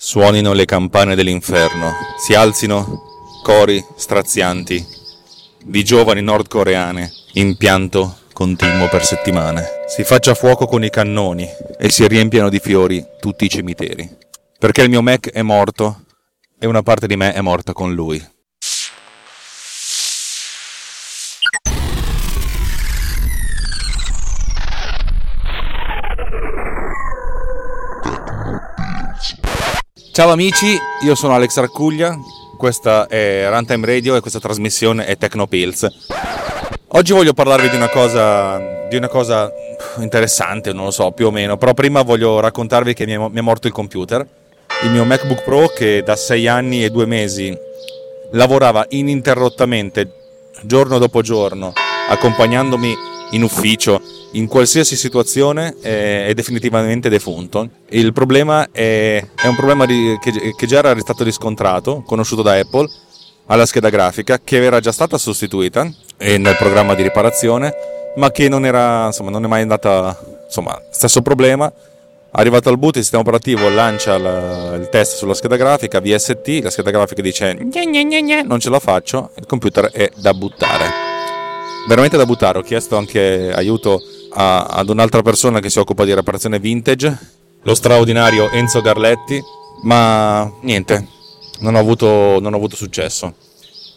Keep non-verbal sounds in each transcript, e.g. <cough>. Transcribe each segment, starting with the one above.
Suonino le campane dell'inferno, si alzino cori strazianti di giovani nordcoreane in pianto continuo per settimane. Si faccia fuoco con i cannoni e si riempiano di fiori tutti i cimiteri. Perché il mio Mac è morto e una parte di me è morta con lui. Ciao amici, io sono Alex Raccuglia, questa è Runtime Radio e questa trasmissione è Tecnopills. Oggi voglio parlarvi di una cosa, di una cosa interessante, non lo so, più o meno, però prima voglio raccontarvi che mi è, mi è morto il computer, il mio MacBook Pro che da sei anni e due mesi lavorava ininterrottamente, giorno dopo giorno, accompagnandomi in ufficio, in qualsiasi situazione è, definitivamente defunto. Il problema è, è un problema di, che, che, già era stato riscontrato, conosciuto da Apple, alla scheda grafica, che era già stata sostituita nel programma di riparazione, ma che non, era, insomma, non è mai andata, insomma, stesso problema. Arrivato al boot, il sistema operativo lancia la, il test sulla scheda grafica VST, la scheda grafica dice non ce la faccio, il computer è da buttare veramente da buttare. Ho chiesto anche aiuto a, ad un'altra persona che si occupa di riparazione vintage, lo straordinario Enzo Garletti, ma niente, non ho avuto, non ho avuto successo.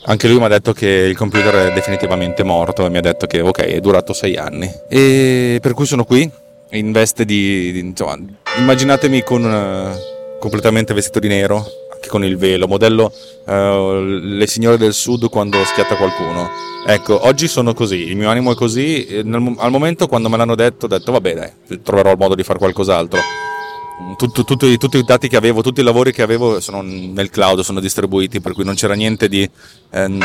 Anche lui mi ha detto che il computer è definitivamente morto e mi ha detto che ok, è durato sei anni. E per cui sono qui, in veste di... di insomma, immaginatemi con uh, completamente vestito di nero, anche con il velo, modello uh, le signore del sud quando schiatta qualcuno. Ecco, oggi sono così, il mio animo è così, nel, al momento quando me l'hanno detto ho detto vabbè dai, troverò il modo di fare qualcos'altro. Tutto, tutti, tutti, i dati che avevo, tutti i lavori che avevo sono nel cloud, sono distribuiti, per cui non c'era niente di, ehm,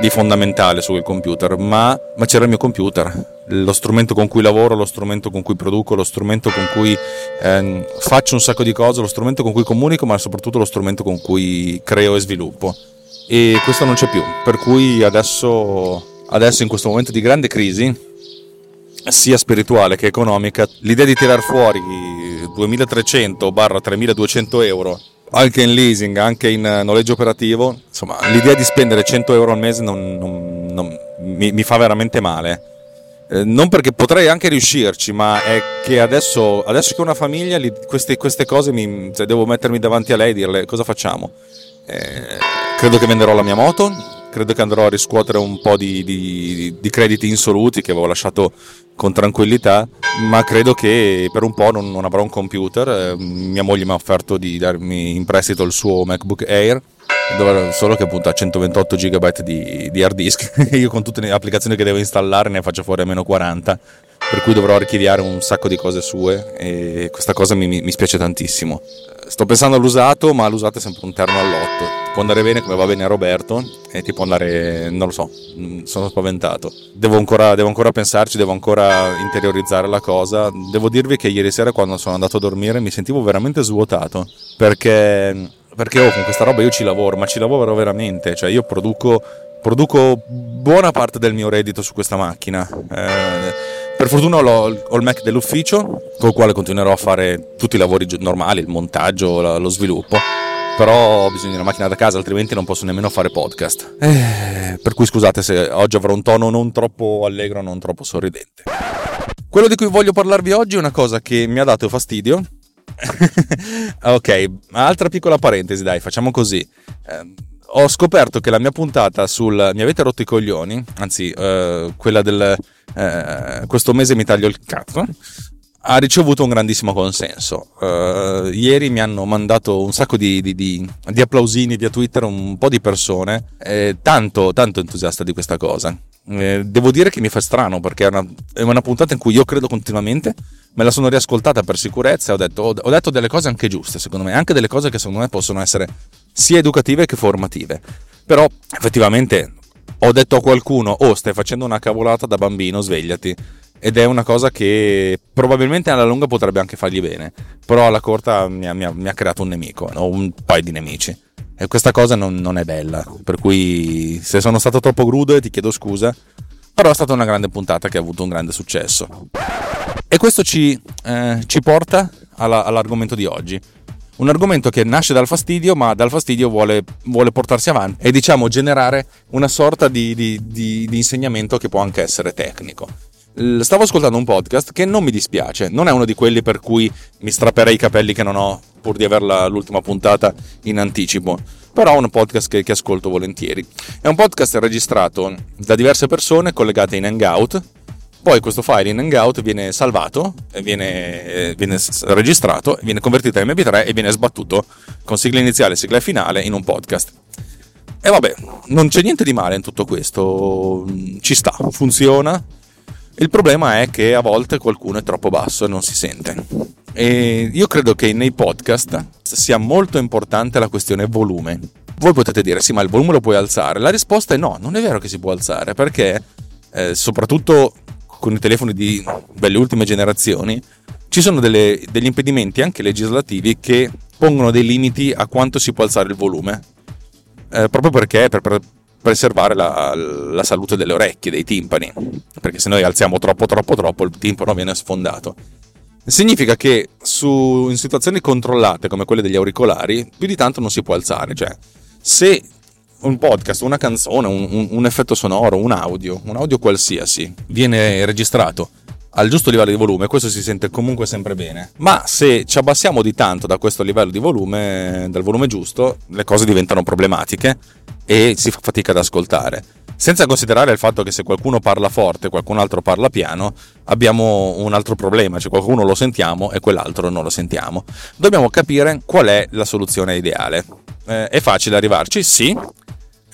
di fondamentale sul computer, ma, ma, c'era il mio computer, lo strumento con cui lavoro, lo strumento con cui produco, lo strumento con cui ehm, faccio un sacco di cose, lo strumento con cui comunico, ma soprattutto lo strumento con cui creo e sviluppo. E questo non c'è più, per cui adesso, adesso in questo momento di grande crisi, sia spirituale che economica, l'idea di tirar fuori 2300-3200 euro anche in leasing, anche in noleggio operativo, insomma, l'idea di spendere 100 euro al mese non, non, non, mi, mi, fa veramente male. Eh, non perché potrei anche riuscirci, ma è che adesso, adesso che ho una famiglia, li, queste, queste, cose mi, cioè, devo mettermi davanti a lei e dirle cosa facciamo. Eh, credo che venderò la mia moto, credo che andrò a riscuotere un po' di, di, di, crediti insoluti che avevo lasciato con tranquillità, ma credo che per un po' non, non avrò un computer. Eh, mia moglie mi ha offerto di darmi in prestito il suo MacBook Air, solo che appunto ha 128 GB di, di hard disk. <laughs> Io con tutte le applicazioni che devo installare ne faccio fuori almeno 40 per cui dovrò archiviare un sacco di cose sue e questa cosa mi, mi spiace tantissimo. Sto pensando all'usato, ma l'usato è sempre un terno all'otto. Può andare bene come va bene a Roberto e ti può andare, non lo so, mm, sono spaventato. Devo ancora, devo ancora pensarci, devo ancora interiorizzare la cosa. Devo dirvi che ieri sera quando sono andato a dormire mi sentivo veramente svuotato perché perché oh, con questa roba io ci lavoro, ma ci lavoro veramente, cioè io produco, produco buona parte del mio reddito su questa macchina. Eh, per fortuna ho, il Mac dell'ufficio, col quale continuerò a fare tutti i lavori normali, il montaggio, lo sviluppo. Però ho bisogno di una macchina da casa, altrimenti non posso nemmeno fare podcast. Eh, per cui scusate se oggi avrò un tono non troppo allegro, non troppo sorridente. Quello di cui voglio parlarvi oggi è una cosa che mi ha dato fastidio. <laughs> ok, altra piccola parentesi, dai, facciamo così. Eh, ho scoperto che la mia puntata sul mi avete rotto i coglioni, anzi, eh, quella del eh, questo mese mi taglio il cazzo, ha ricevuto un grandissimo consenso. Uh, ieri mi hanno mandato un sacco di, di, di, di, applausini via Twitter, un po' di persone, eh, tanto, tanto entusiasta di questa cosa. Eh, devo dire che mi fa strano perché è una, è una, puntata in cui io credo continuamente, me la sono riascoltata per sicurezza e ho detto, ho detto delle cose anche giuste, secondo me, anche delle cose che secondo me possono essere sia educative che formative. Però effettivamente ho detto a qualcuno, oh stai facendo una cavolata da bambino, svegliati. Ed è una cosa che probabilmente alla lunga potrebbe anche fargli bene, però alla corta mi ha, mi ha, mi ha creato un nemico, o un paio di nemici. E questa cosa non, non, è bella, per cui se sono stato troppo grudo ti chiedo scusa, però è stata una grande puntata che ha avuto un grande successo. E questo ci, eh, ci porta alla, all'argomento di oggi. Un argomento che nasce dal fastidio, ma dal fastidio vuole, vuole portarsi avanti e diciamo generare una sorta di, di, di, di insegnamento che può anche essere tecnico stavo ascoltando un podcast che non mi dispiace, non è uno di quelli per cui mi strapperei i capelli che non ho pur di averla l'ultima puntata in anticipo, però è un podcast che, che, ascolto volentieri. È un podcast registrato da diverse persone collegate in Hangout, poi questo file in Hangout viene salvato, viene, eh, viene registrato, viene convertito in MP3 e viene sbattuto con sigla iniziale e sigla finale in un podcast. E vabbè, non c'è niente di male in tutto questo, ci sta, funziona, il problema è che a volte qualcuno è troppo basso e non si sente. E io credo che nei podcast sia molto importante la questione volume. Voi potete dire sì, ma il volume lo puoi alzare. La risposta è no, non è vero che si può alzare perché eh, soprattutto con i telefoni di, delle ultime generazioni ci sono delle, degli impedimenti anche legislativi che pongono dei limiti a quanto si può alzare il volume. Eh, proprio perché per, per, preservare la, la, salute delle orecchie, dei timpani, perché se noi alziamo troppo troppo troppo il timpano viene sfondato. Significa che su, in situazioni controllate come quelle degli auricolari, più di tanto non si può alzare, cioè se un podcast, una canzone, un, un, un effetto sonoro, un audio, un audio qualsiasi viene registrato al giusto livello di volume, questo si sente comunque sempre bene. Ma se ci abbassiamo di tanto da questo livello di volume, dal volume giusto, le cose diventano problematiche e si fa fatica ad ascoltare. Senza considerare il fatto che se qualcuno parla forte e qualcun altro parla piano, abbiamo un altro problema, cioè qualcuno lo sentiamo e quell'altro non lo sentiamo. Dobbiamo capire qual è la soluzione ideale. Eh, è facile arrivarci? Sì,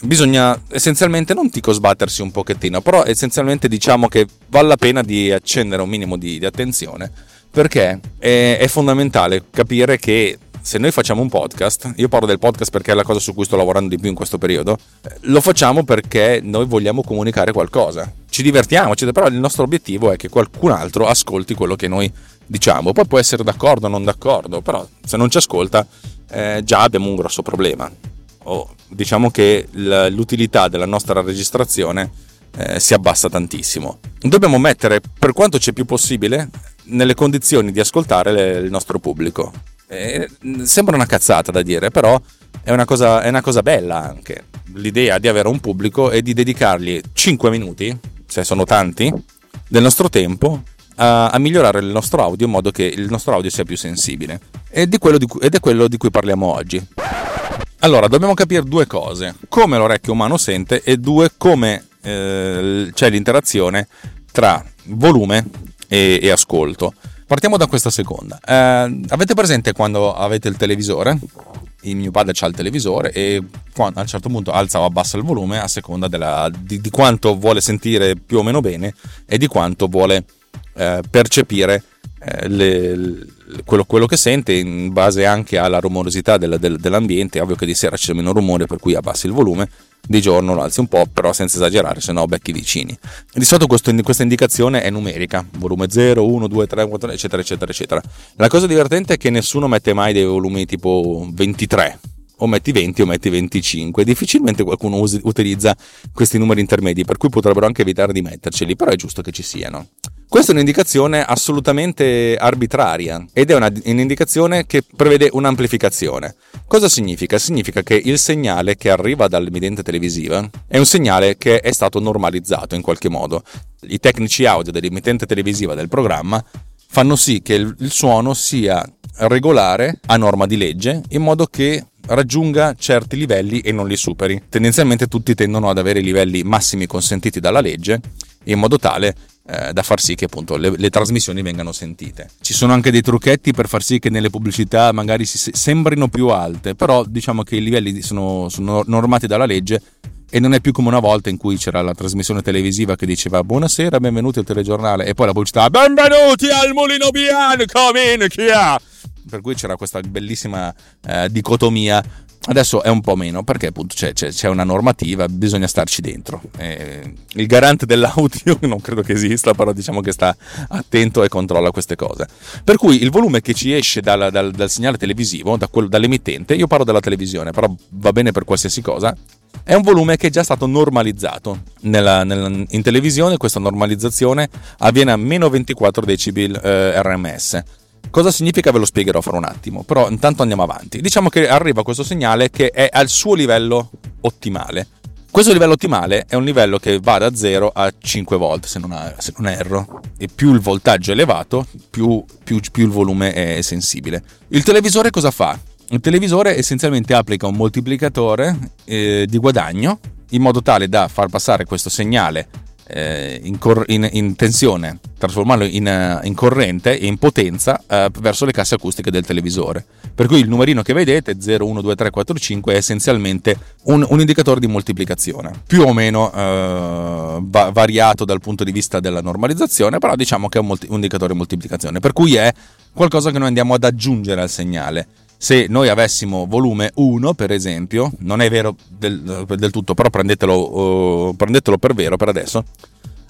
bisogna essenzialmente non dico sbattersi un pochettino, però essenzialmente diciamo che vale la pena di accendere un minimo di, di attenzione perché è, è, fondamentale capire che se noi facciamo un podcast, io parlo del podcast perché è la cosa su cui sto lavorando di più in questo periodo, lo facciamo perché noi vogliamo comunicare qualcosa. Ci divertiamo, però il nostro obiettivo è che qualcun altro ascolti quello che noi diciamo. Poi può essere d'accordo o non d'accordo, però se non ci ascolta eh, già abbiamo un grosso problema o diciamo che l'utilità della nostra registrazione eh, si abbassa tantissimo. Dobbiamo mettere, per quanto c'è più possibile, nelle condizioni di ascoltare le, il nostro pubblico. Eh, sembra una cazzata da dire, però è una, cosa, è una cosa bella anche. L'idea di avere un pubblico e di dedicargli 5 minuti, se sono tanti, del nostro tempo a, a, migliorare il nostro audio in modo che il nostro audio sia più sensibile. Ed è quello di ed è quello di cui parliamo oggi. Allora, dobbiamo capire due cose, come l'orecchio umano sente e due, come eh, c'è l'interazione tra volume e, e, ascolto. Partiamo da questa seconda. Eh, avete presente quando avete il televisore? Il mio padre ha il televisore e quando, a un certo punto alza o abbassa il volume a seconda della, di, di, quanto vuole sentire più o meno bene e di quanto vuole eh, percepire eh, le, quello, quello, che sente in base anche alla rumorosità del, del, dell'ambiente. È ovvio che di sera c'è meno rumore, per cui abbassi il volume, di giorno lo alzi un po', però senza esagerare, se no becchi vicini. Di solito questo, questa indicazione è numerica, volume 0, 1, 2, 3, 4, eccetera, eccetera, eccetera. La cosa divertente è che nessuno mette mai dei volumi tipo 23 o metti 20 o metti 25. Difficilmente qualcuno usi, utilizza questi numeri intermedi, per cui potrebbero anche evitare di metterceli, però è giusto che ci siano. Questa è un'indicazione assolutamente arbitraria ed è una, un'indicazione che prevede un'amplificazione. Cosa significa? Significa che il segnale che arriva dall'emittente televisiva è un segnale che è stato normalizzato in qualche modo. I tecnici audio dell'emittente televisiva del programma fanno sì che il, il suono sia regolare a norma di legge in modo che raggiunga certi livelli e non li superi. Tendenzialmente tutti tendono ad avere i livelli massimi consentiti dalla legge in modo tale eh, da far sì che appunto le, le, trasmissioni vengano sentite. Ci sono anche dei trucchetti per far sì che nelle pubblicità magari si, sembrino più alte, però diciamo che i livelli sono, sono normati dalla legge e non è più come una volta in cui c'era la trasmissione televisiva che diceva buonasera, benvenuti al telegiornale e poi la pubblicità benvenuti al mulino bianco, minchia! Per cui c'era questa bellissima eh, dicotomia Adesso è un po' meno perché appunto c'è, c'è, c'è una normativa, bisogna starci dentro. Eh, il garante dell'audio <laughs> non credo che esista, però diciamo che sta attento e controlla queste cose. Per cui il volume che ci esce dal, dal, dal segnale televisivo, da quello, dall'emittente, io parlo della televisione, però va bene per qualsiasi cosa, è un volume che è già stato normalizzato. Nella, nella, in televisione questa normalizzazione avviene a meno 24 decibel eh, RMS Cosa significa ve lo spiegherò fra un attimo, però intanto andiamo avanti. Diciamo che arriva questo segnale che è al suo livello ottimale. Questo livello ottimale è un livello che va da 0 a 5 volt, se non, ha, se non erro. E più il voltaggio è elevato, più, più, più il volume è sensibile. Il televisore cosa fa? Il televisore essenzialmente applica un moltiplicatore eh, di guadagno in modo tale da far passare questo segnale eh, in, cor- in, in, tensione, trasformarlo in, eh, in, corrente e in potenza eh, verso le casse acustiche del televisore. Per cui il numerino che vedete, 0, 1, 2, 3, 4, 5, è essenzialmente un, un indicatore di moltiplicazione, più o meno eh, va- variato dal punto di vista della normalizzazione, però diciamo che è un, molti- un indicatore di moltiplicazione, per cui è qualcosa che noi andiamo ad aggiungere al segnale se noi avessimo volume 1 per esempio, non è vero del, del tutto, però prendetelo, uh, prendetelo, per vero per adesso,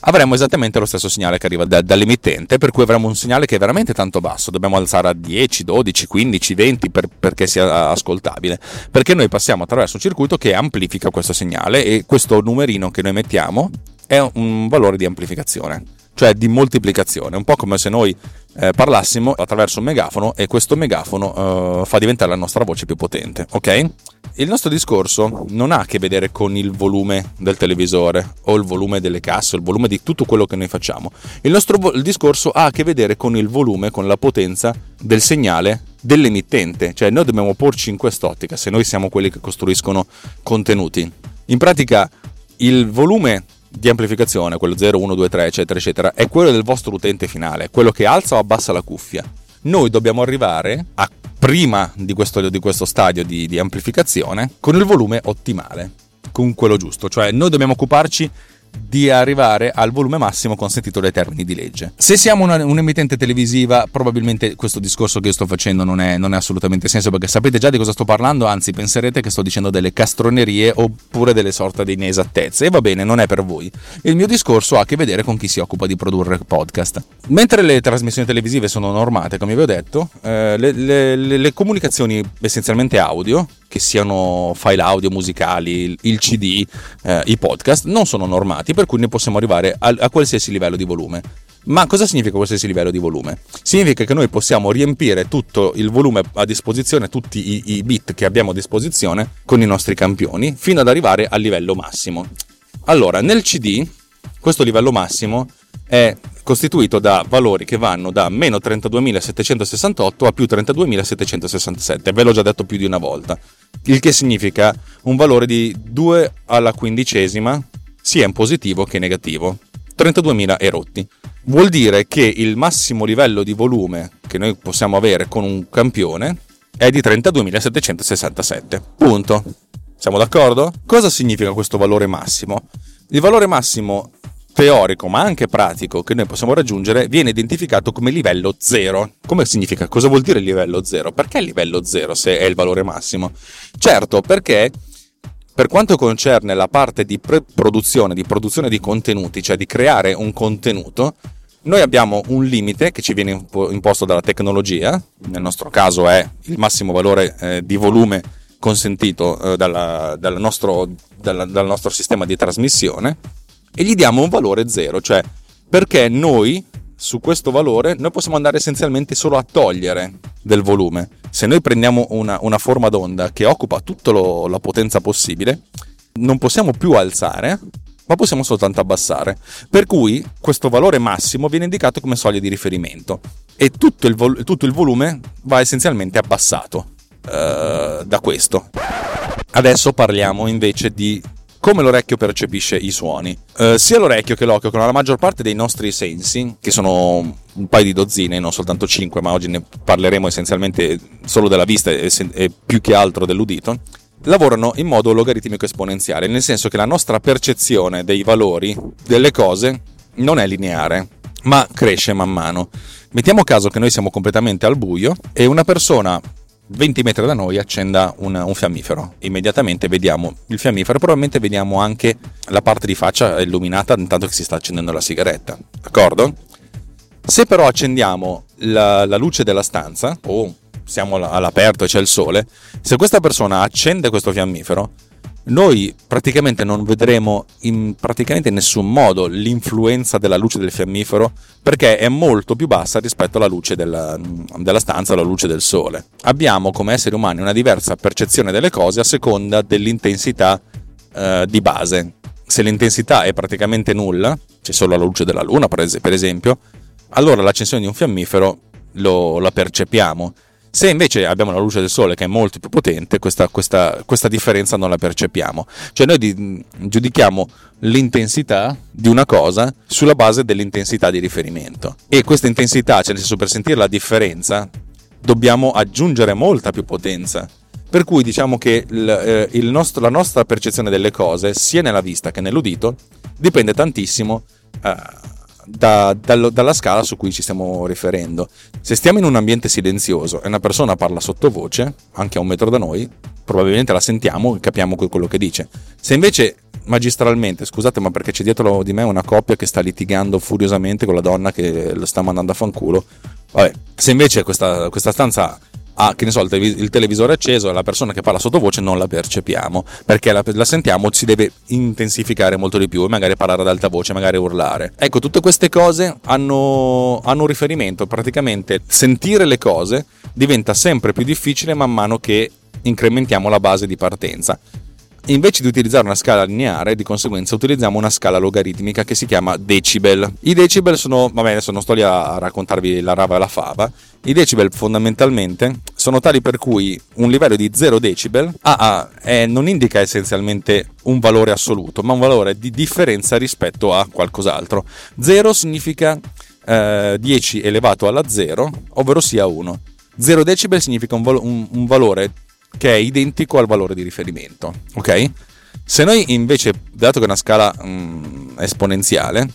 avremmo esattamente lo stesso segnale che arriva da, dall'emittente, per cui avremo un segnale che è veramente tanto basso, dobbiamo alzare a 10, 12, 15, 20 per, perché sia ascoltabile, perché noi passiamo attraverso un circuito che amplifica questo segnale e questo numerino che noi mettiamo è un valore di amplificazione cioè di moltiplicazione, un po' come se noi eh, parlassimo attraverso un megafono e questo megafono eh, fa diventare la nostra voce più potente, ok? Il nostro discorso non ha a che vedere con il volume del televisore o il volume delle casse o il volume di tutto quello che noi facciamo. Il nostro vo- il discorso ha a che vedere con il volume, con la potenza del segnale dell'emittente, cioè noi dobbiamo porci in quest'ottica se noi siamo quelli che costruiscono contenuti. In pratica il volume di amplificazione, quello 0, 1, 2, 3, eccetera, eccetera, è quello del vostro utente finale, quello che alza o abbassa la cuffia. Noi dobbiamo arrivare a prima di questo, di questo stadio di, di amplificazione con il volume ottimale, con quello giusto, cioè noi dobbiamo occuparci di arrivare al volume massimo consentito dai termini di legge. Se siamo una, un'emittente televisiva, probabilmente questo discorso che io sto facendo non è, non è, assolutamente senso perché sapete già di cosa sto parlando, anzi penserete che sto dicendo delle castronerie oppure delle sorte di inesattezze e va bene, non è per voi. Il mio discorso ha a che vedere con chi si occupa di produrre podcast. Mentre le trasmissioni televisive sono normate, come vi ho detto, eh, le, le, le comunicazioni essenzialmente audio che siano file audio musicali, il CD, eh, i podcast, non sono normati, per cui ne possiamo arrivare a, a qualsiasi livello di volume. Ma cosa significa qualsiasi livello di volume? Significa che noi possiamo riempire tutto il volume a disposizione, tutti i, i bit che abbiamo a disposizione con i nostri campioni, fino ad arrivare al livello massimo. Allora, nel CD, questo livello massimo è costituito da valori che vanno da meno 32.768 a più 32.767, ve l'ho già detto più di una volta, il che significa un valore di 2 alla quindicesima sia in positivo che negativo, 32.000 erotti. Vuol dire che il massimo livello di volume che noi possiamo avere con un campione è di 32.767. Punto. Siamo d'accordo? Cosa significa questo valore massimo? Il valore massimo teorico ma anche pratico che noi possiamo raggiungere viene identificato come livello 0. Come significa? Cosa vuol dire livello 0? Perché livello 0 se è il valore massimo? Certo, perché per quanto concerne la parte di produzione, di produzione di contenuti, cioè di creare un contenuto, noi abbiamo un limite che ci viene imposto dalla tecnologia, nel nostro caso è il massimo valore eh, di volume consentito eh, dalla, dal, nostro, dal, dal nostro sistema di trasmissione, e gli diamo un valore zero, cioè perché noi su questo valore noi possiamo andare essenzialmente solo a togliere del volume. Se noi prendiamo una, una forma d'onda che occupa tutta la potenza possibile, non possiamo più alzare, ma possiamo soltanto abbassare. Per cui questo valore massimo viene indicato come soglia di riferimento e tutto il, vol- tutto il volume va essenzialmente abbassato uh, da questo. Adesso parliamo invece di come l'orecchio percepisce i suoni. Eh, sia l'orecchio che l'occhio, con la maggior parte dei nostri sensi, che sono un paio di dozzine, non soltanto cinque, ma oggi ne parleremo essenzialmente solo della vista e, e più che altro dell'udito, lavorano in modo logaritmico esponenziale, nel senso che la nostra percezione dei valori delle cose non è lineare, ma cresce man mano. Mettiamo caso che noi siamo completamente al buio e una persona 20 metri da noi accenda un, un, fiammifero. Immediatamente vediamo il fiammifero, probabilmente vediamo anche la parte di faccia illuminata intanto che si sta accendendo la sigaretta. D'accordo? Se però accendiamo la, la luce della stanza o siamo all'aperto e c'è il sole, se questa persona accende questo fiammifero, noi praticamente non vedremo in praticamente nessun modo l'influenza della luce del fiammifero perché è molto più bassa rispetto alla luce della, della stanza, alla luce del sole. Abbiamo come esseri umani una diversa percezione delle cose a seconda dell'intensità eh, di base. Se l'intensità è praticamente nulla, c'è solo la luce della luna per esempio, allora l'accensione di un fiammifero lo, la percepiamo se invece abbiamo la luce del sole che è molto più potente, questa, questa, questa differenza non la percepiamo. Cioè noi di, giudichiamo l'intensità di una cosa sulla base dell'intensità di riferimento. E questa intensità, cioè nel senso per sentire la differenza, dobbiamo aggiungere molta più potenza. Per cui diciamo che il, eh, il nostro, la nostra percezione delle cose, sia nella vista che nell'udito, dipende tantissimo eh, da, dallo, dalla scala su cui ci stiamo riferendo. Se stiamo in un ambiente silenzioso e una persona parla sottovoce, anche a un metro da noi, probabilmente la sentiamo e capiamo quello che dice. Se invece magistralmente, scusate, ma perché c'è dietro di me una coppia che sta litigando furiosamente con la donna che lo sta mandando a fanculo. Vabbè, se invece questa, questa stanza ha ne so, il, televis- il televisore acceso e la persona che parla sottovoce non la percepiamo perché la, la, sentiamo si deve intensificare molto di più e magari parlare ad alta voce, magari urlare. Ecco, tutte queste cose hanno, hanno un riferimento, praticamente sentire le cose diventa sempre più difficile man mano che incrementiamo la base di partenza. Invece di utilizzare una scala lineare, di conseguenza utilizziamo una scala logaritmica che si chiama decibel. I decibel sono, vabbè adesso non sto lì a raccontarvi la rava e la fava, i decibel fondamentalmente sono tali per cui un livello di 0 decibel ah, ah, eh, non indica essenzialmente un valore assoluto, ma un valore di differenza rispetto a qualcos'altro. 0 significa eh, 10 elevato alla 0, ovvero sia 1. 0 decibel significa un, val- un, un valore che è identico al valore di riferimento. Ok? Se noi invece, dato che è una scala mh, esponenziale,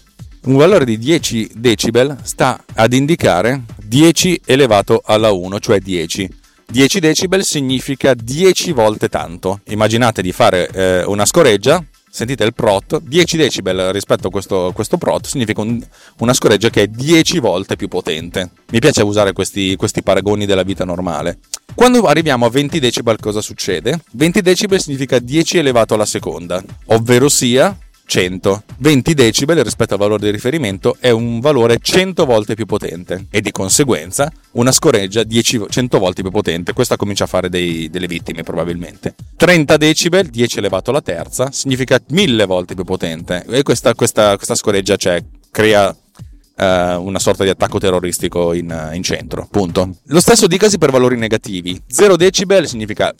un valore di 10 decibel sta ad indicare 10 elevato alla 1, cioè 10. 10 decibel significa 10 volte tanto. Immaginate di fare eh, una scoreggia sentite il prot, 10 decibel rispetto a questo, questo prot significa un, una scoreggia che è 10 volte più potente. Mi piace usare questi, questi paragoni della vita normale. Quando arriviamo a 20 decibel cosa succede? 20 decibel significa 10 elevato alla seconda, ovvero sia 100. 20 decibel rispetto al valore di riferimento è un valore 100 volte più potente e di conseguenza una scoreggia 10, 100 volte più potente. Questa comincia a fare dei, delle vittime probabilmente. 30 decibel, 10 elevato alla terza, significa 1000 volte più potente e questa, questa, questa scoreggia cioè, crea uh, una sorta di attacco terroristico in, in centro. Punto. Lo stesso dicasi per valori negativi. 0 decibel significa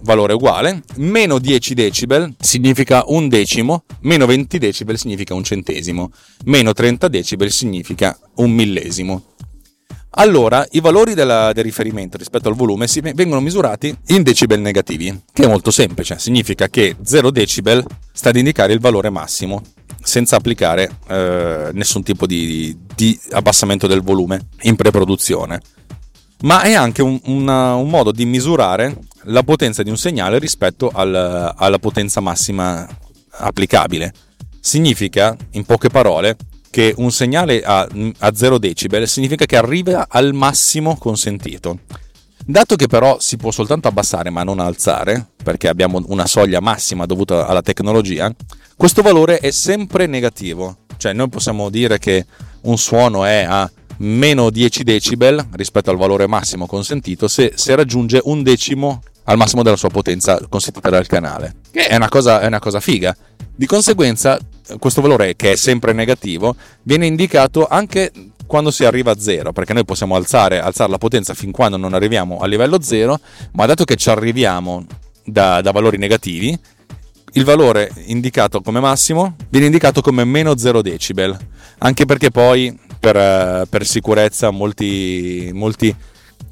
valore uguale, meno 10 decibel significa un decimo, meno 20 decibel significa un centesimo, meno 30 decibel significa un millesimo. Allora, i valori della, del riferimento rispetto al volume si, vengono misurati in decibel negativi, che è molto semplice, significa che 0 decibel sta ad indicare il valore massimo, senza applicare eh, nessun tipo di, di abbassamento del volume in preproduzione ma è anche un, una, un, modo di misurare la potenza di un segnale rispetto al, alla potenza massima applicabile. Significa, in poche parole, che un segnale a, a 0 decibel significa che arriva al massimo consentito. Dato che però si può soltanto abbassare ma non alzare, perché abbiamo una soglia massima dovuta alla tecnologia, questo valore è sempre negativo. Cioè noi possiamo dire che un suono è a meno 10 decibel rispetto al valore massimo consentito se, se raggiunge un decimo al massimo della sua potenza consentita dal canale. Che è una cosa, è una cosa figa. Di conseguenza, questo valore, che è sempre negativo, viene indicato anche quando si arriva a zero, perché noi possiamo alzare, alzare la potenza fin quando non arriviamo a livello zero, ma dato che ci arriviamo da, da valori negativi, il valore indicato come massimo viene indicato come meno 0 decibel, anche perché poi per, eh, per sicurezza molti, molti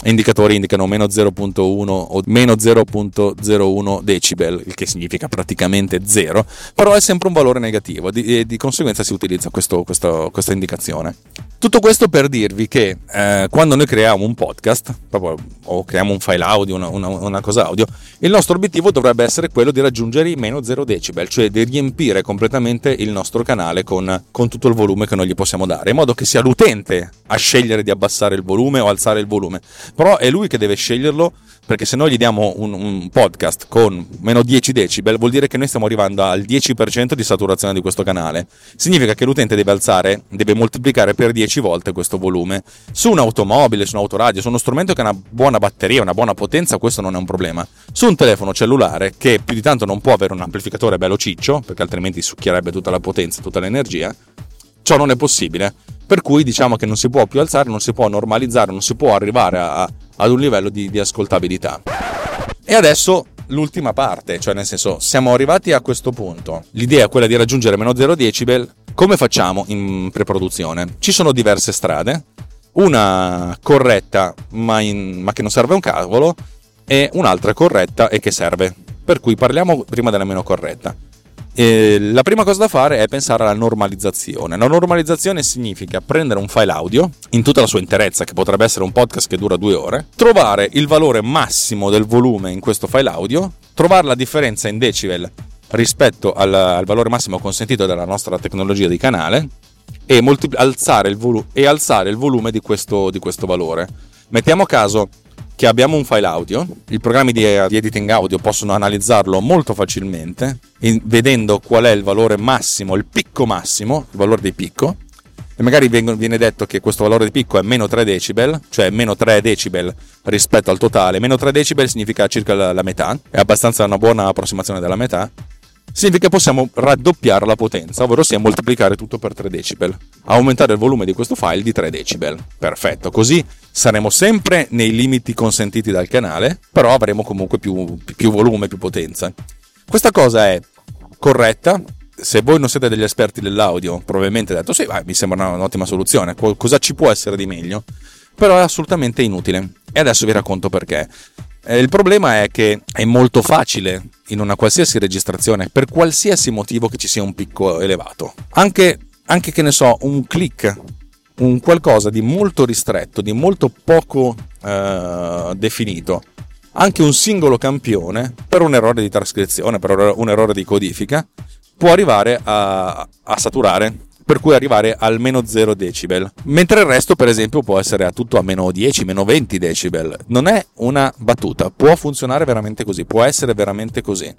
indicatori indicano meno 0.1 o meno 0.01 decibel, il che significa praticamente 0, però è sempre un valore negativo e di conseguenza si utilizza questo, questo, questa indicazione. Tutto questo per dirvi che eh, quando noi creiamo un podcast proprio, o creiamo un file audio, una, una, una, cosa audio, il nostro obiettivo dovrebbe essere quello di raggiungere i meno 0 decibel, cioè di riempire completamente il nostro canale con, con tutto il volume che noi gli possiamo dare, in modo che sia l'utente a scegliere di abbassare il volume o alzare il volume, però è lui che deve sceglierlo perché se noi gli diamo un, un, podcast con meno 10 decibel vuol dire che noi stiamo arrivando al 10% di saturazione di questo canale. Significa che l'utente deve alzare, deve moltiplicare per 10 volte questo volume. Su un'automobile, su un autoradio, su uno strumento che ha una buona batteria, una buona potenza, questo non è un problema. Su un telefono cellulare che più di tanto non può avere un amplificatore bello ciccio, perché altrimenti succhierebbe tutta la potenza, tutta l'energia, ciò non è possibile. Per cui diciamo che non si può più alzare, non si può normalizzare, non si può arrivare a, ad un livello di, di ascoltabilità. E adesso l'ultima parte, cioè nel senso siamo arrivati a questo punto. L'idea è quella di raggiungere meno 0 decibel. Come facciamo in preproduzione? Ci sono diverse strade, una corretta ma, in, ma che non serve un cavolo e un'altra corretta e che serve. Per cui parliamo prima della meno corretta. E la prima cosa da fare è pensare alla normalizzazione. La normalizzazione significa prendere un file audio in tutta la sua interezza, che potrebbe essere un podcast che dura due ore, trovare il valore massimo del volume in questo file audio, trovare la differenza in decibel rispetto al, al valore massimo consentito dalla nostra tecnologia di canale e, multi- alzare, il volu- e alzare il volume di questo, di questo valore. Mettiamo caso che abbiamo un file audio, i programmi di, di editing audio possono analizzarlo molto facilmente, in, vedendo qual è il valore massimo, il picco massimo, il valore di picco, e magari viene detto che questo valore di picco è meno 3 decibel, cioè meno 3 decibel rispetto al totale. Meno 3 decibel significa circa la, la metà, è abbastanza una buona approssimazione della metà significa che possiamo raddoppiare la potenza, ovvero sia moltiplicare tutto per 3 decibel, aumentare il volume di questo file di 3 decibel. Perfetto, così saremo sempre nei limiti consentiti dal canale, però avremo comunque più, più volume, più potenza. Questa cosa è corretta, se voi non siete degli esperti dell'audio, probabilmente detto sì, vai, mi sembra un'ottima soluzione, cosa ci può essere di meglio? Però è assolutamente inutile. E adesso vi racconto perché. Eh, il problema è che è molto facile in una qualsiasi registrazione, per qualsiasi motivo che ci sia un picco elevato. Anche, anche che ne so, un click, un qualcosa di molto ristretto, di molto poco eh, definito, anche un singolo campione, per un errore di trascrizione, per un errore di codifica, può arrivare a, a saturare per cui arrivare al meno 0 decibel, mentre il resto per esempio può essere a tutto a meno 10, meno 20 decibel. Non è una battuta, può funzionare veramente così, può essere veramente così.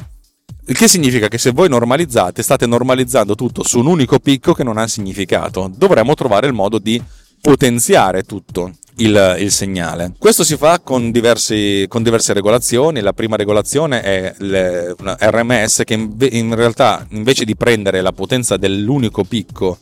Il che significa che se voi normalizzate, state normalizzando tutto su un unico picco che non ha significato. Dovremmo trovare il modo di potenziare tutto il, il segnale. Questo si fa con, diversi, con, diverse regolazioni. La prima regolazione è le, una RMS che in, in, realtà invece di prendere la potenza dell'unico picco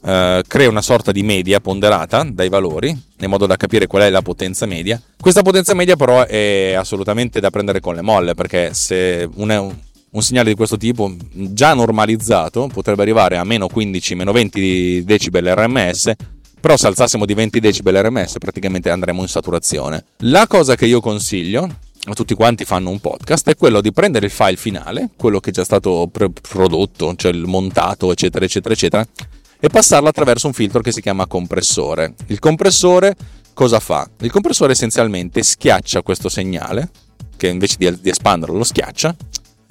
Uh, crea una sorta di media ponderata dai valori, in modo da capire qual è la potenza media. Questa potenza media però è assolutamente da prendere con le molle, perché se un, un segnale di questo tipo già normalizzato potrebbe arrivare a meno 15, meno 20 decibel RMS, però se alzassimo di 20 decibel RMS praticamente andremo in saturazione. La cosa che io consiglio a tutti quanti fanno un podcast è quello di prendere il file finale, quello che è già stato prodotto, cioè il montato, eccetera, eccetera, eccetera, e passarlo attraverso un filtro che si chiama compressore. Il compressore cosa fa? Il compressore essenzialmente schiaccia questo segnale, che invece di, di espanderlo lo schiaccia,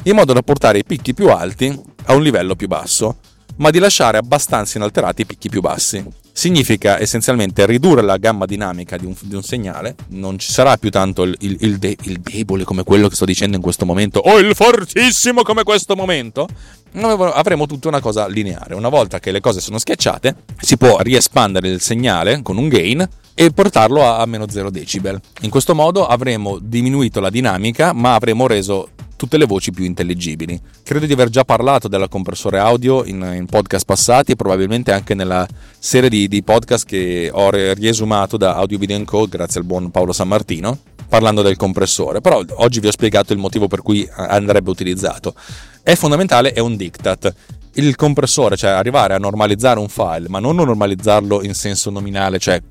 in modo da portare i picchi più alti a un livello più basso, ma di lasciare abbastanza inalterati i picchi più bassi significa essenzialmente ridurre la gamma dinamica di un, di un segnale, non ci sarà più tanto il, il, il, de, il, debole come quello che sto dicendo in questo momento o il fortissimo come questo momento, avremo tutta una cosa lineare. Una volta che le cose sono schiacciate, si può riespandere il segnale con un gain e portarlo a, a meno 0 decibel. In questo modo avremo diminuito la dinamica, ma avremo reso tutte le voci più intelligibili. Credo di aver già parlato del compressore audio in, in podcast passati e probabilmente anche nella serie di, di podcast che ho riesumato da Audio Video Code grazie al buon Paolo San Martino parlando del compressore, però oggi vi ho spiegato il motivo per cui andrebbe utilizzato. È fondamentale, è un diktat. Il compressore, cioè arrivare a normalizzare un file, ma non normalizzarlo in senso nominale, cioè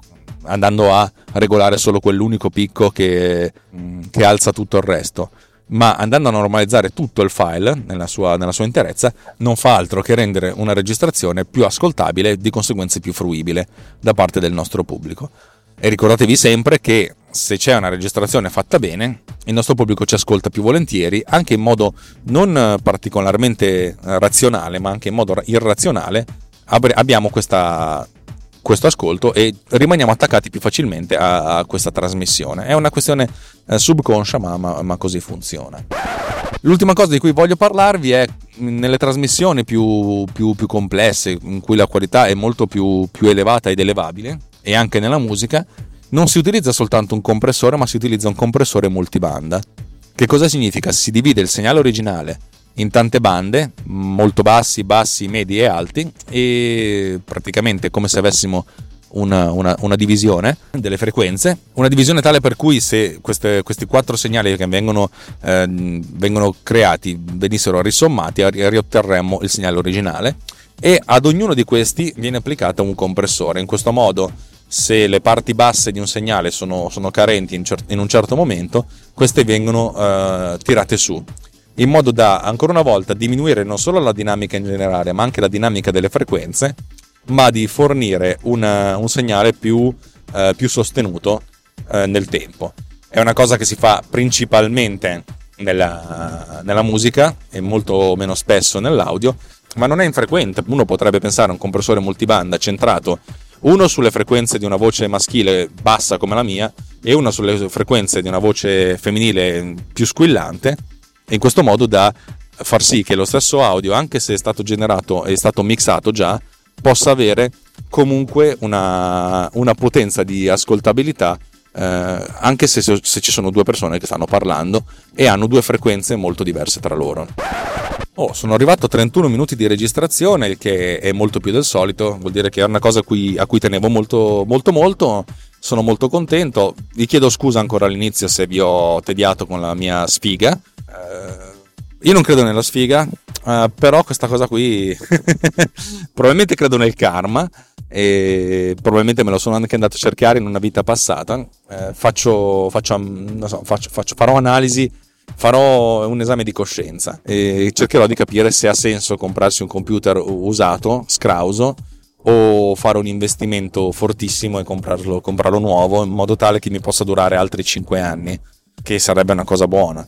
andando a regolare solo quell'unico picco che, che alza tutto il resto, ma andando a normalizzare tutto il file nella sua, nella sua, interezza, non fa altro che rendere una registrazione più ascoltabile e di conseguenza più fruibile da parte del nostro pubblico. E ricordatevi sempre che se c'è una registrazione fatta bene, il nostro pubblico ci ascolta più volentieri, anche in modo non particolarmente razionale, ma anche in modo irrazionale. Abbiamo questa questo ascolto e rimaniamo attaccati più facilmente a, questa trasmissione. È una questione subconscia, ma, ma, ma così funziona. L'ultima cosa di cui voglio parlarvi è nelle trasmissioni più, più, più complesse, in cui la qualità è molto più, più elevata ed elevabile, e anche nella musica, non si utilizza soltanto un compressore, ma si utilizza un compressore multibanda. Che cosa significa? Si divide il segnale originale in tante bande, molto bassi, bassi, medi e alti, e praticamente come se avessimo una, una, una, divisione delle frequenze, una divisione tale per cui se queste, questi quattro segnali che vengono, eh, vengono creati venissero risommati, riotterremmo il segnale originale e ad ognuno di questi viene applicato un compressore. In questo modo, se le parti basse di un segnale sono, sono carenti in, cer- in, un certo momento, queste vengono eh, tirate su in modo da ancora una volta diminuire non solo la dinamica in generale, ma anche la dinamica delle frequenze, ma di fornire una, un segnale più, eh, più sostenuto eh, nel tempo. È una cosa che si fa principalmente nella, nella musica e molto meno spesso nell'audio, ma non è infrequente. Uno potrebbe pensare a un compressore multibanda centrato uno sulle frequenze di una voce maschile bassa come la mia e uno sulle frequenze di una voce femminile più squillante e in questo modo da far sì che lo stesso audio, anche se è stato generato e stato mixato già, possa avere comunque una, una potenza di ascoltabilità eh, anche se, se, ci sono due persone che stanno parlando e hanno due frequenze molto diverse tra loro. Oh, sono arrivato a 31 minuti di registrazione, il che è molto più del solito, vuol dire che è una cosa a cui, a cui tenevo molto, molto, molto. Sono molto contento. Vi chiedo scusa ancora all'inizio se vi ho tediato con la mia sfiga. Eh, io non credo nella sfiga, uh, però questa cosa qui <laughs> probabilmente credo nel karma e probabilmente me lo sono anche andato a cercare in una vita passata. Uh, faccio, faccio, so, faccio, faccio, farò analisi, farò un esame di coscienza e cercherò di capire se ha senso comprarsi un computer usato, scrauso, o fare un investimento fortissimo e comprarlo, comprarlo nuovo in modo tale che mi possa durare altri 5 anni, che sarebbe una cosa buona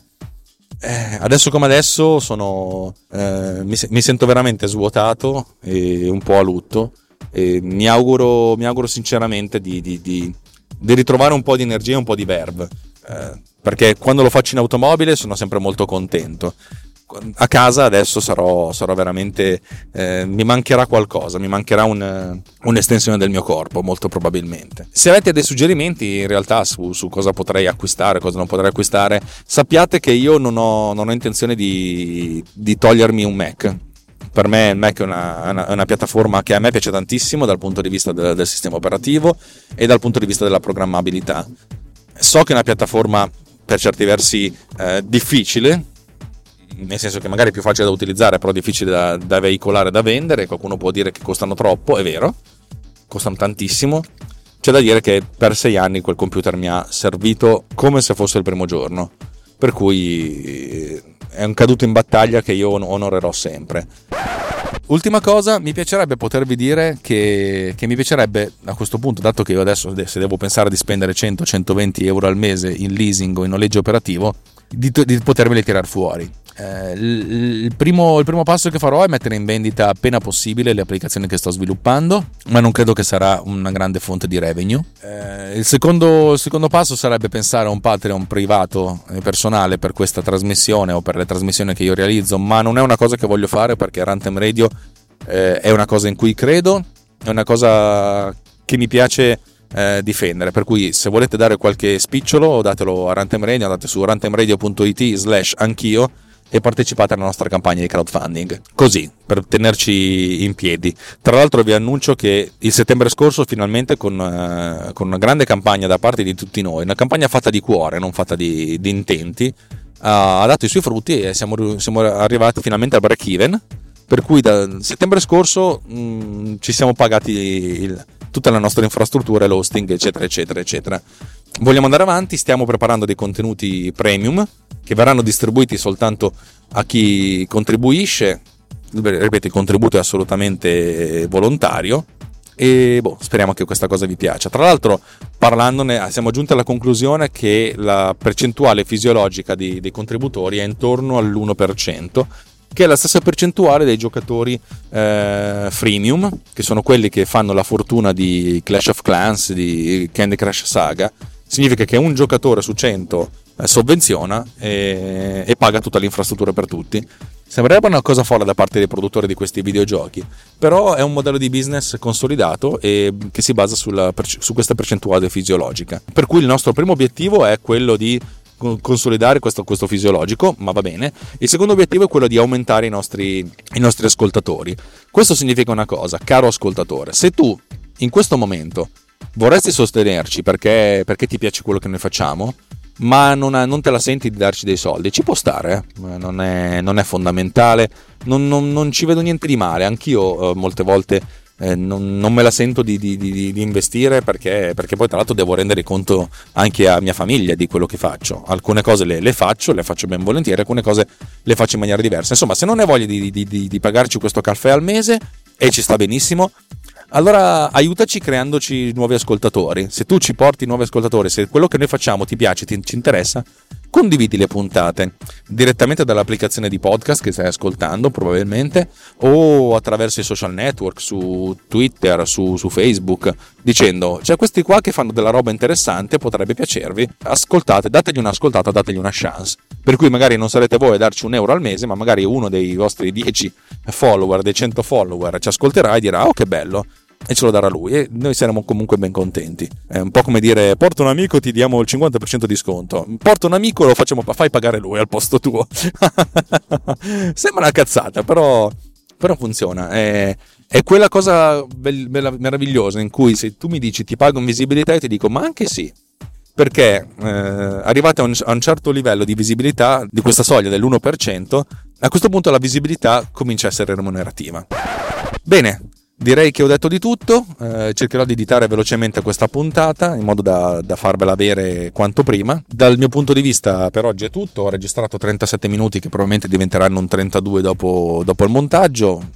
eh, adesso come adesso sono, eh, mi, mi, sento veramente svuotato e un po' a lutto e mi auguro, mi auguro sinceramente di, di, di, di, ritrovare un po' di energia e un po' di verve eh, perché quando lo faccio in automobile sono sempre molto contento a casa adesso sarò, sarò veramente eh, mi mancherà qualcosa mi mancherà un, un'estensione del mio corpo molto probabilmente. Se avete dei suggerimenti in realtà su, su, cosa potrei acquistare cosa non potrei acquistare sappiate che io non ho, non ho intenzione di, di, togliermi un Mac. Per me il Mac è una, una, una, piattaforma che a me piace tantissimo dal punto di vista del, del sistema operativo e dal punto di vista della programmabilità. So che è una piattaforma per certi versi eh, difficile nel senso che magari è più facile da utilizzare, però difficile da, da veicolare, da vendere. Qualcuno può dire che costano troppo, è vero, costano tantissimo. C'è da dire che per sei anni quel computer mi ha servito come se fosse il primo giorno, per cui eh, è un caduto in battaglia che io onorerò sempre. Ultima cosa, mi piacerebbe potervi dire che, che, mi piacerebbe a questo punto, dato che io adesso se devo pensare di spendere 100-120 euro al mese in leasing o in noleggio operativo, di, di potermeli tirare fuori. Eh, il, primo, il, primo, passo che farò è mettere in vendita appena possibile le applicazioni che sto sviluppando, ma non credo che sarà una grande fonte di revenue. Eh, il, secondo, il, secondo, passo sarebbe pensare a un Patreon privato e personale per questa trasmissione o per le trasmissioni che io realizzo, ma non è una cosa che voglio fare perché Runtime Radio eh, è una cosa in cui credo, è una cosa che mi piace eh, difendere. Per cui se volete dare qualche spicciolo, datelo a Runtime Radio, andate su runtimeradio.it slash anch'io e partecipate alla nostra campagna di crowdfunding. Così, per tenerci in piedi. Tra l'altro vi annuncio che il settembre scorso finalmente con, eh, con una grande campagna da parte di tutti noi, una campagna fatta di cuore, non fatta di, di intenti, ha dato i suoi frutti e siamo, siamo arrivati finalmente al break even. Per cui da settembre scorso mh, mm, ci siamo pagati il, tutta la nostra infrastruttura, l'hosting, eccetera, eccetera, eccetera. Vogliamo andare avanti, stiamo preparando dei contenuti premium che verranno distribuiti soltanto a chi contribuisce. Ripeto, il contributo è assolutamente volontario e boh, speriamo che questa cosa vi piaccia. Tra l'altro, parlandone, siamo giunti alla conclusione che la percentuale fisiologica di, dei contributori è intorno all'1%, che è la stessa percentuale dei giocatori eh, freemium, che sono quelli che fanno la fortuna di Clash of Clans, di Candy Crush Saga. Significa che un giocatore su 100 eh, sovvenziona e, e paga tutta l'infrastruttura per tutti. Sembrerebbe una cosa folle da parte dei produttori di questi videogiochi, però è un modello di business consolidato e che si basa sulla, su questa percentuale fisiologica. Per cui il nostro primo obiettivo è quello di consolidare questo, questo, fisiologico, ma va bene. Il secondo obiettivo è quello di aumentare i nostri, i nostri ascoltatori. Questo significa una cosa, caro ascoltatore, se tu in questo momento vorresti sostenerci perché, perché ti piace quello che noi facciamo, ma non, non, te la senti di darci dei soldi, ci può stare, eh? non, è, non, è, fondamentale, non, non, ci vedo niente di male, anch'io eh, molte volte eh, non, me la sento di, di, di, di investire perché, perché, poi tra l'altro devo rendere conto anche a mia famiglia di quello che faccio. Alcune cose le, le, faccio, le faccio ben volentieri, alcune cose le faccio in maniera diversa. Insomma, se non hai voglia di, pagarci questo caffè al mese e ci sta benissimo, allora aiutaci creandoci nuovi ascoltatori. Se tu ci porti nuovi ascoltatori, se quello che noi facciamo ti piace, ti, ci interessa, condividi le puntate direttamente dall'applicazione di podcast che stai ascoltando probabilmente o attraverso i social network su Twitter, su, su Facebook dicendo c'è questi qua che fanno della roba interessante potrebbe piacervi. Ascoltate, dategli un'ascoltata, dategli una chance. Per cui magari non sarete voi a darci un euro al mese ma magari uno dei vostri 10 follower, dei 100 follower ci ascolterà e dirà oh che bello e ce lo darà lui e noi saremo comunque ben contenti. È un po' come dire porta un amico ti diamo il 50% di sconto, porta un amico lo facciamo, fai pagare lui al posto tuo. <laughs> Sembra una cazzata, però, però funziona. È, è quella cosa be- be- meravigliosa in cui se tu mi dici ti pago in visibilità io ti dico ma anche sì. Perché eh, arrivate a un, a un certo livello di visibilità, di questa soglia dell'1%, a questo punto la visibilità comincia a essere remunerativa. Bene, Direi che ho detto di tutto, eh, cercherò di editare velocemente questa puntata in modo da, da, farvela avere quanto prima. Dal mio punto di vista per oggi è tutto, ho registrato 37 minuti che probabilmente diventeranno un 32 dopo, dopo il montaggio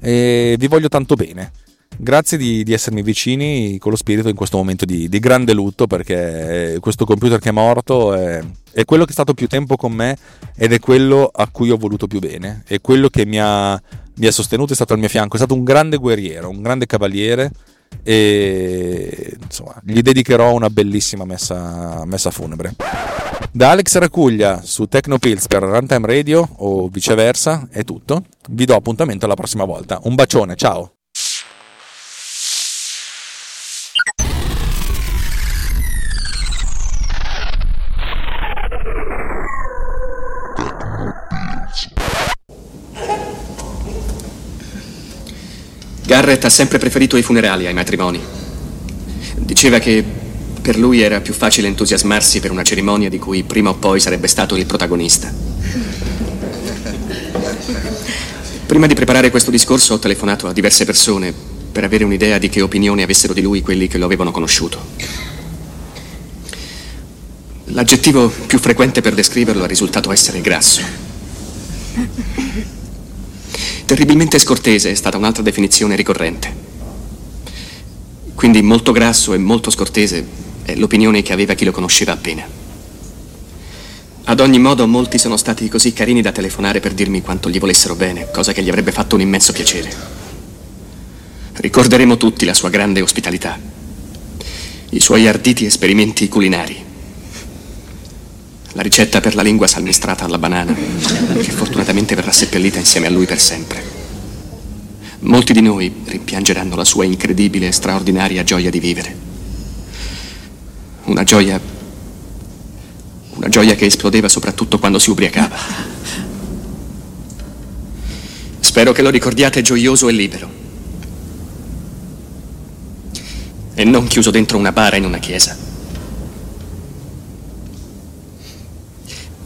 e vi voglio tanto bene. Grazie di, di, essermi vicini con lo spirito in questo momento di, di grande lutto perché questo computer che è morto è, è quello che è stato più tempo con me ed è quello a cui ho voluto più bene, è quello che mi ha mi ha sostenuto, è stato al mio fianco, è stato un grande guerriero, un grande cavaliere e insomma gli dedicherò una bellissima messa, messa funebre. Da Alex Racuglia su Tecnopills per Runtime Radio o viceversa è tutto. Vi do appuntamento alla prossima volta. Un bacione, ciao! Garrett ha sempre preferito i funerali ai matrimoni. Diceva che per lui era più facile entusiasmarsi per una cerimonia di cui prima o poi sarebbe stato il protagonista. Prima di preparare questo discorso ho telefonato a diverse persone per avere un'idea di che opinioni avessero di lui quelli che lo avevano conosciuto. L'aggettivo più frequente per descriverlo è risultato essere grasso. Terribilmente scortese è stata un'altra definizione ricorrente. Quindi molto grasso e molto scortese è l'opinione che aveva chi lo conosceva appena. Ad ogni modo, molti sono stati così carini da telefonare per dirmi quanto gli volessero bene, cosa che gli avrebbe fatto un immenso piacere. Ricorderemo tutti la sua grande ospitalità, i suoi arditi esperimenti culinari, la ricetta per la lingua salmistrata alla banana, che fortunatamente verrà seppellita insieme a lui per sempre. Molti di noi rimpiangeranno la sua incredibile e straordinaria gioia di vivere. Una gioia. Una gioia che esplodeva soprattutto quando si ubriacava. Spero che lo ricordiate gioioso e libero. E non chiuso dentro una bara in una chiesa.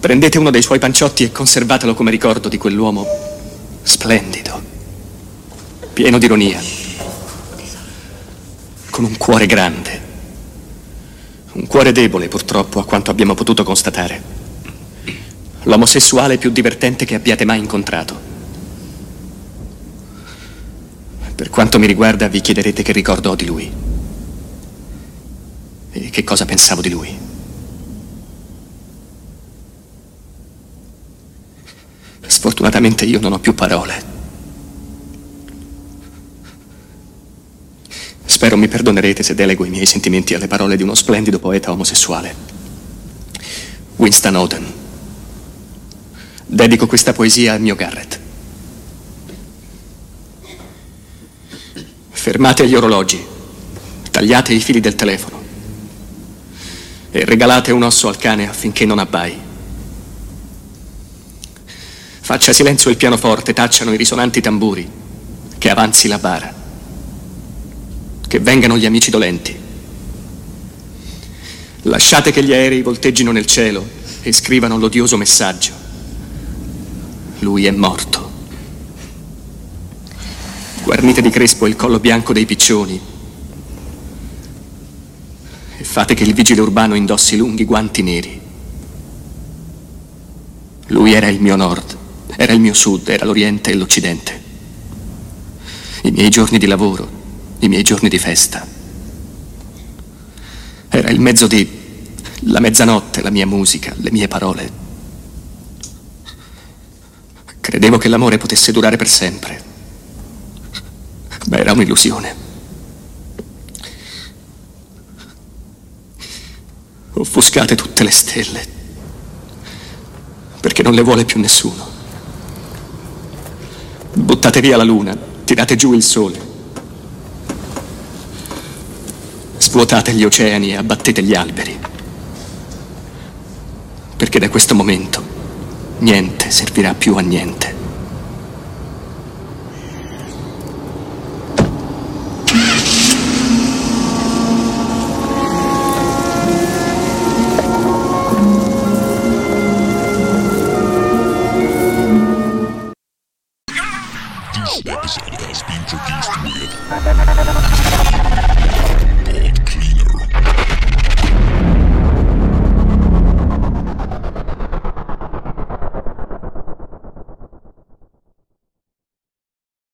Prendete uno dei suoi panciotti e conservatelo come ricordo di quell'uomo splendido, pieno di ironia, con un cuore grande, un cuore debole purtroppo a quanto abbiamo potuto constatare, l'omosessuale più divertente che abbiate mai incontrato. Per quanto mi riguarda vi chiederete che ricordo ho di lui e che cosa pensavo di lui. Sfortunatamente io non ho più parole. Spero mi perdonerete se delego i miei sentimenti alle parole di uno splendido poeta omosessuale. Winston Oden. Dedico questa poesia al mio Garrett. Fermate gli orologi, tagliate i fili del telefono e regalate un osso al cane affinché non abbai. Faccia silenzio il pianoforte, tacciano i risonanti tamburi, che avanzi la bara che vengano gli amici dolenti. Lasciate che gli aerei volteggino nel cielo e scrivano l'odioso messaggio. Lui è morto. Guarnite di crespo il collo bianco dei piccioni e fate che il vigile urbano indossi lunghi guanti neri. Lui era il mio nord, era il mio sud, era l'oriente e l'occidente. I miei giorni di lavoro, i miei giorni di festa. Era il mezzo di la mezzanotte, la mia musica, le mie parole. Credevo che l'amore potesse durare per sempre, ma era un'illusione. Offuscate tutte le stelle, perché non le vuole più nessuno. Buttate via la luna, tirate giù il sole. Svuotate gli oceani e abbattete gli alberi. Perché da questo momento niente servirà più a niente.